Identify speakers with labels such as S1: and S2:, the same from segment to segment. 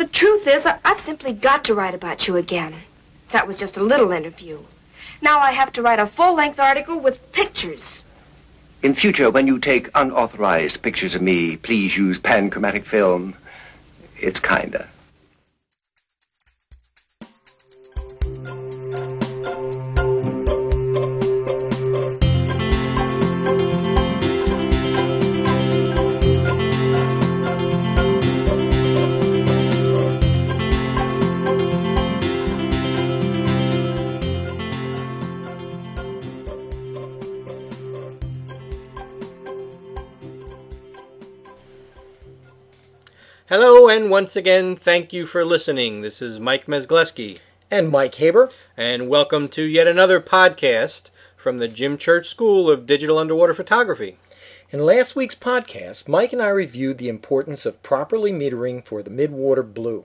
S1: The truth is, I've simply got to write about you again. That was just a little interview. Now I have to write a full-length article with pictures.
S2: In future, when you take unauthorized pictures of me, please use panchromatic film. It's kinder.
S3: Hello, and once again, thank you for listening. This is Mike Mesgleski,
S4: And Mike Haber.
S3: and welcome to yet another podcast from the Jim Church School of Digital Underwater Photography.
S4: In last week's podcast, Mike and I reviewed the importance of properly metering for the midwater blue.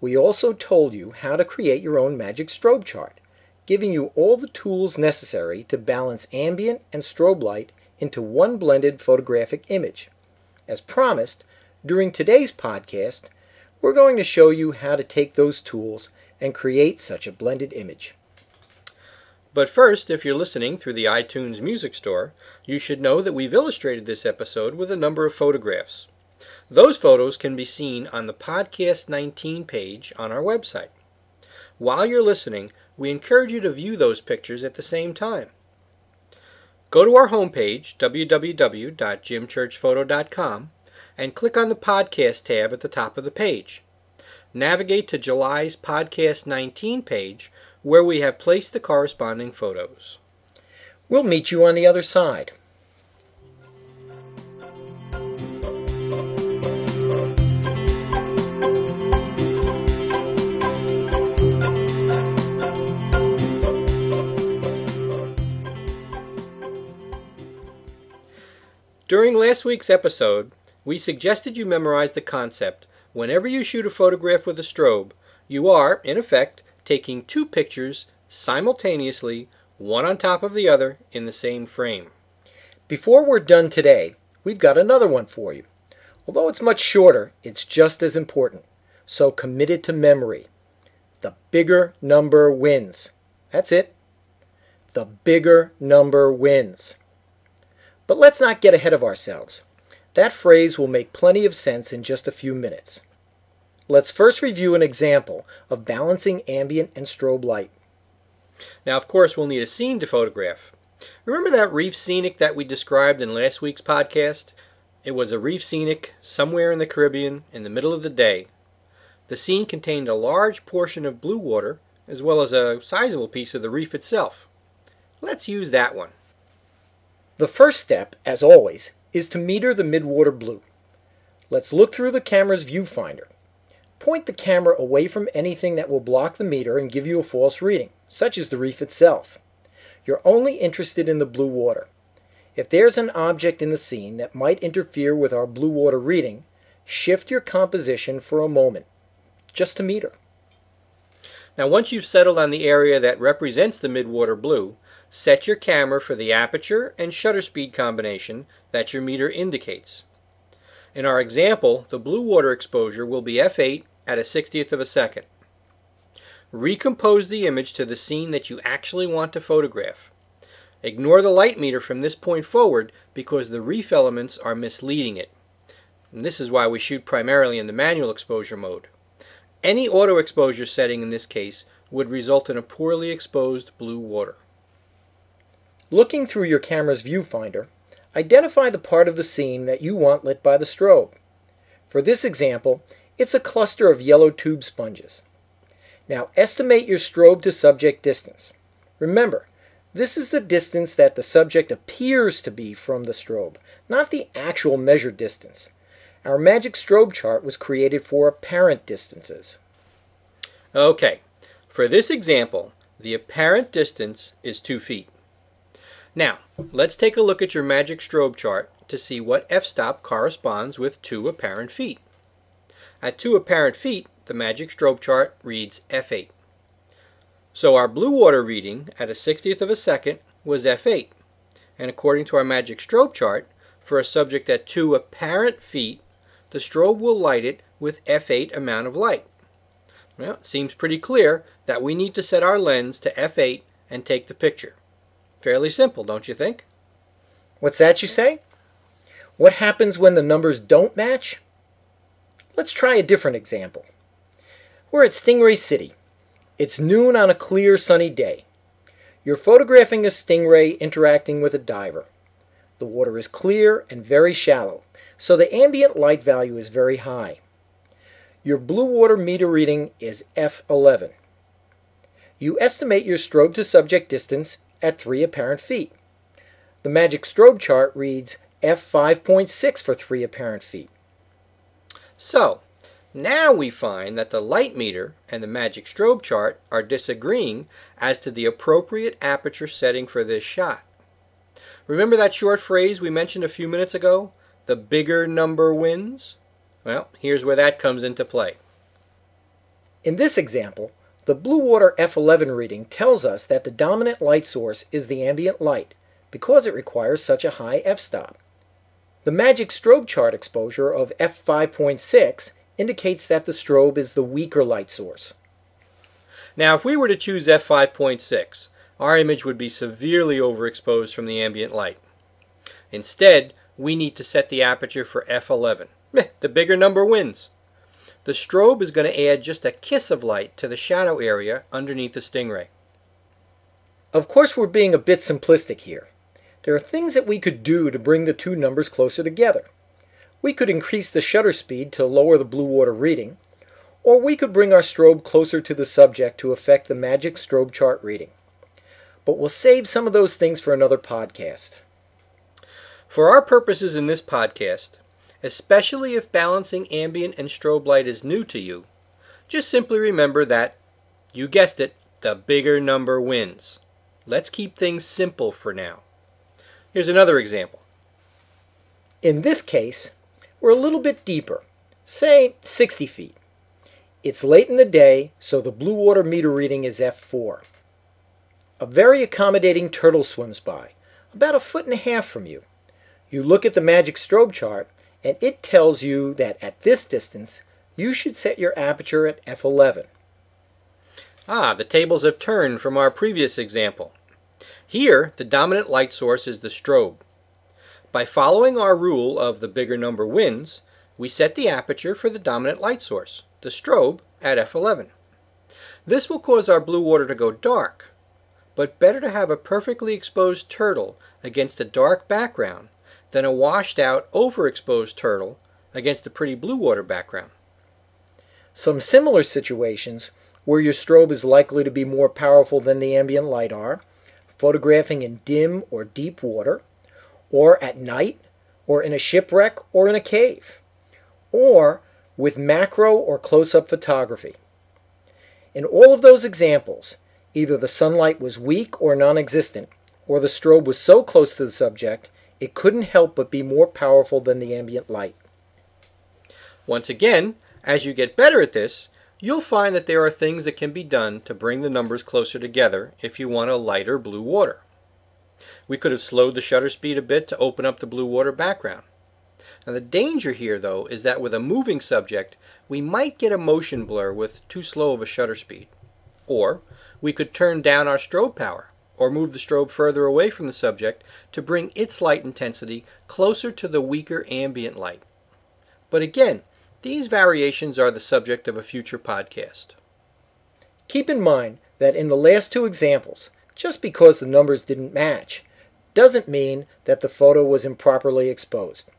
S4: We also told you how to create your own magic strobe chart, giving you all the tools necessary to balance ambient and strobe light into one blended photographic image. As promised, during today's podcast, we're going to show you how to take those tools and create such a blended image.
S3: But first, if you're listening through the iTunes Music Store, you should know that we've illustrated this episode with a number of photographs. Those photos can be seen on the Podcast 19 page on our website. While you're listening, we encourage you to view those pictures at the same time. Go to our homepage, www.jimchurchphoto.com, and click on the Podcast tab at the top of the page. Navigate to July's Podcast 19 page, where we have placed the corresponding photos.
S4: We'll meet you on the other side.
S3: During last week's episode, we suggested you memorize the concept whenever you shoot a photograph with a strobe, you are, in effect, taking two pictures simultaneously, one on top of the other, in the same frame.
S4: Before we're done today, we've got another one for you. Although it's much shorter, it's just as important. So commit it to memory. The bigger number wins. That's it. The bigger number wins. But let's not get ahead of ourselves. That phrase will make plenty of sense in just a few minutes. Let's first review an example of balancing ambient and strobe light.
S3: Now, of course, we'll need a scene to photograph. Remember that reef scenic that we described in last week's podcast? It was a reef scenic somewhere in the Caribbean in the middle of the day. The scene contained a large portion of blue water as well as a sizable piece of the reef itself. Let's use that one.
S4: The first step, as always, is to meter the midwater blue. Let's look through the camera's viewfinder. Point the camera away from anything that will block the meter and give you a false reading, such as the reef itself. You're only interested in the blue water. If there's an object in the scene that might interfere with our blue water reading, shift your composition for a moment, just to meter.
S3: Now, once you've settled on the area that represents the midwater blue, set your camera for the aperture and shutter speed combination that your meter indicates. In our example, the blue water exposure will be f8 at a 60th of a second. Recompose the image to the scene that you actually want to photograph. Ignore the light meter from this point forward because the reef elements are misleading it. And this is why we shoot primarily in the manual exposure mode. Any auto exposure setting in this case would result in a poorly exposed blue water.
S4: Looking through your camera's viewfinder, identify the part of the scene that you want lit by the strobe. For this example, it's a cluster of yellow tube sponges. Now estimate your strobe to subject distance. Remember, this is the distance that the subject appears to be from the strobe, not the actual measured distance. Our magic strobe chart was created for apparent distances.
S3: Okay, for this example, the apparent distance is 2 feet. Now, let's take a look at your magic strobe chart to see what f-stop corresponds with 2 apparent feet. At 2 apparent feet, the magic strobe chart reads f8. So our blue water reading at a 60th of a second was f8. And according to our magic strobe chart, for a subject at 2 apparent feet, the strobe will light it with f8 amount of light. Well, it seems pretty clear that we need to set our lens to f8 and take the picture. Fairly simple, don't you think?
S4: What's that you say? What happens when the numbers don't match? Let's try a different example. We're at Stingray City. It's noon on a clear, sunny day. You're photographing a stingray interacting with a diver. The water is clear and very shallow, so the ambient light value is very high. Your blue water meter reading is F11. You estimate your strobe to subject distance at 3 apparent feet. The magic strobe chart reads F5.6 for 3 apparent feet.
S3: So, now we find that the light meter and the magic strobe chart are disagreeing as to the appropriate aperture setting for this shot. Remember that short phrase we mentioned a few minutes ago? The bigger number wins? Well, here's where that comes into play.
S4: In this example, the blue water F11 reading tells us that the dominant light source is the ambient light because it requires such a high f-stop. The magic strobe chart exposure of f5.6 indicates that the strobe is the weaker light source.
S3: Now, if we were to choose f5.6, our image would be severely overexposed from the ambient light. Instead, we need to set the aperture for f11. The bigger number wins. The strobe is going to add just a kiss of light to the shadow area underneath the stingray.
S4: Of course, we're being a bit simplistic here. There are things that we could do to bring the two numbers closer together. We could increase the shutter speed to lower the blue water reading, or we could bring our strobe closer to the subject to affect the magic strobe chart reading. But we'll save some of those things for another podcast.
S3: For our purposes in this podcast, especially if balancing ambient and strobe light is new to you, just simply remember that, you guessed it, the bigger number wins. Let's keep things simple for now. Here's another example.
S4: In this case, we're a little bit deeper, say 60 feet. It's late in the day, so the blue water meter reading is F4. A very accommodating turtle swims by, about a foot and a half from you. You look at the magic strobe chart, and it tells you that at this distance, you should set your aperture at f11.
S3: Ah, the tables have turned from our previous example. Here, the dominant light source is the strobe. By following our rule of the bigger number wins, we set the aperture for the dominant light source, the strobe, at f11. This will cause our blue water to go dark, but better to have a perfectly exposed turtle against a dark background than a washed out, overexposed turtle against a pretty blue water background.
S4: Some similar situations where your strobe is likely to be more powerful than the ambient light are photographing in dim or deep water, or at night, or in a shipwreck, or in a cave, or with macro or close up photography. In all of those examples, either the sunlight was weak or non existent, or the strobe was so close to the subject it couldn't help but be more powerful than the ambient light.
S3: Once again, as you get better at this, you'll find that there are things that can be done to bring the numbers closer together if you want a lighter blue water. We could have slowed the shutter speed a bit to open up the blue water background. Now the danger here though is that with a moving subject we might get a motion blur with too slow of a shutter speed. Or we could turn down our strobe power or move the strobe further away from the subject to bring its light intensity closer to the weaker ambient light. But again, these variations are the subject of a future podcast.
S4: Keep in mind that in the last two examples, just because the numbers didn't match doesn't mean that the photo was improperly exposed.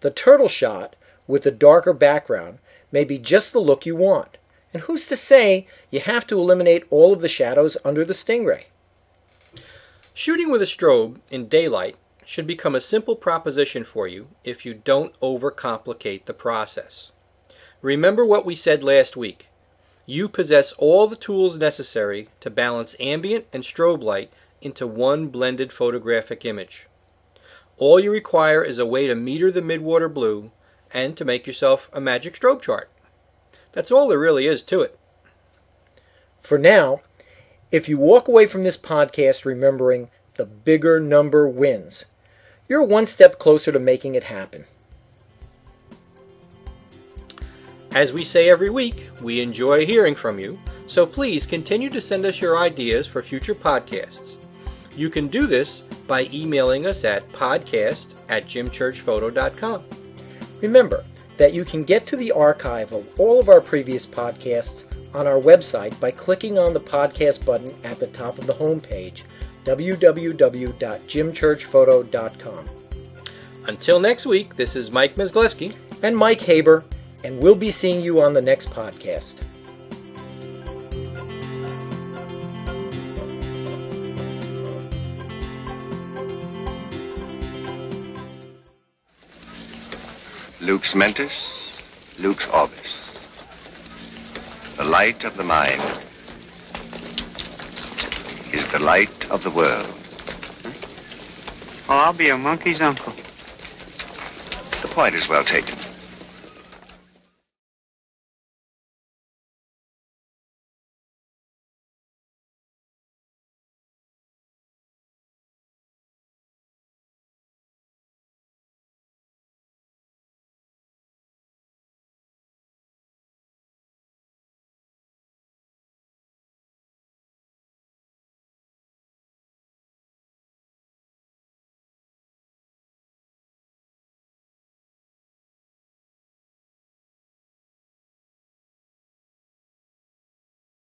S4: The turtle shot with the darker background may be just the look you want, and who's to say you have to eliminate all of the shadows under the stingray?
S3: Shooting with a strobe in daylight should become a simple proposition for you if you don't overcomplicate the process. Remember what we said last week. You possess all the tools necessary to balance ambient and strobe light into one blended photographic image. All you require is a way to meter the midwater blue and to make yourself a magic strobe chart. That's all there really is to it.
S4: For now, if you walk away from this podcast remembering the bigger number wins, you're one step closer to making it happen.
S3: As we say every week, we enjoy hearing from you, so please continue to send us your ideas for future podcasts. You can do this by emailing us at podcast at jimchurchphoto.com.
S4: Remember that you can get to the archive of all of our previous podcasts on our website by clicking on the podcast button at the top of the homepage, www.jimchurchphoto.com.
S3: Until next week, this is Mike Mesgleski.
S4: And Mike Haber, and we'll be seeing you on the next podcast.
S2: Lux mentis, lux orbis. The light of the mind is the light of the world. Hmm?
S5: Oh, I'll be a monkey's uncle.
S2: The point is well taken.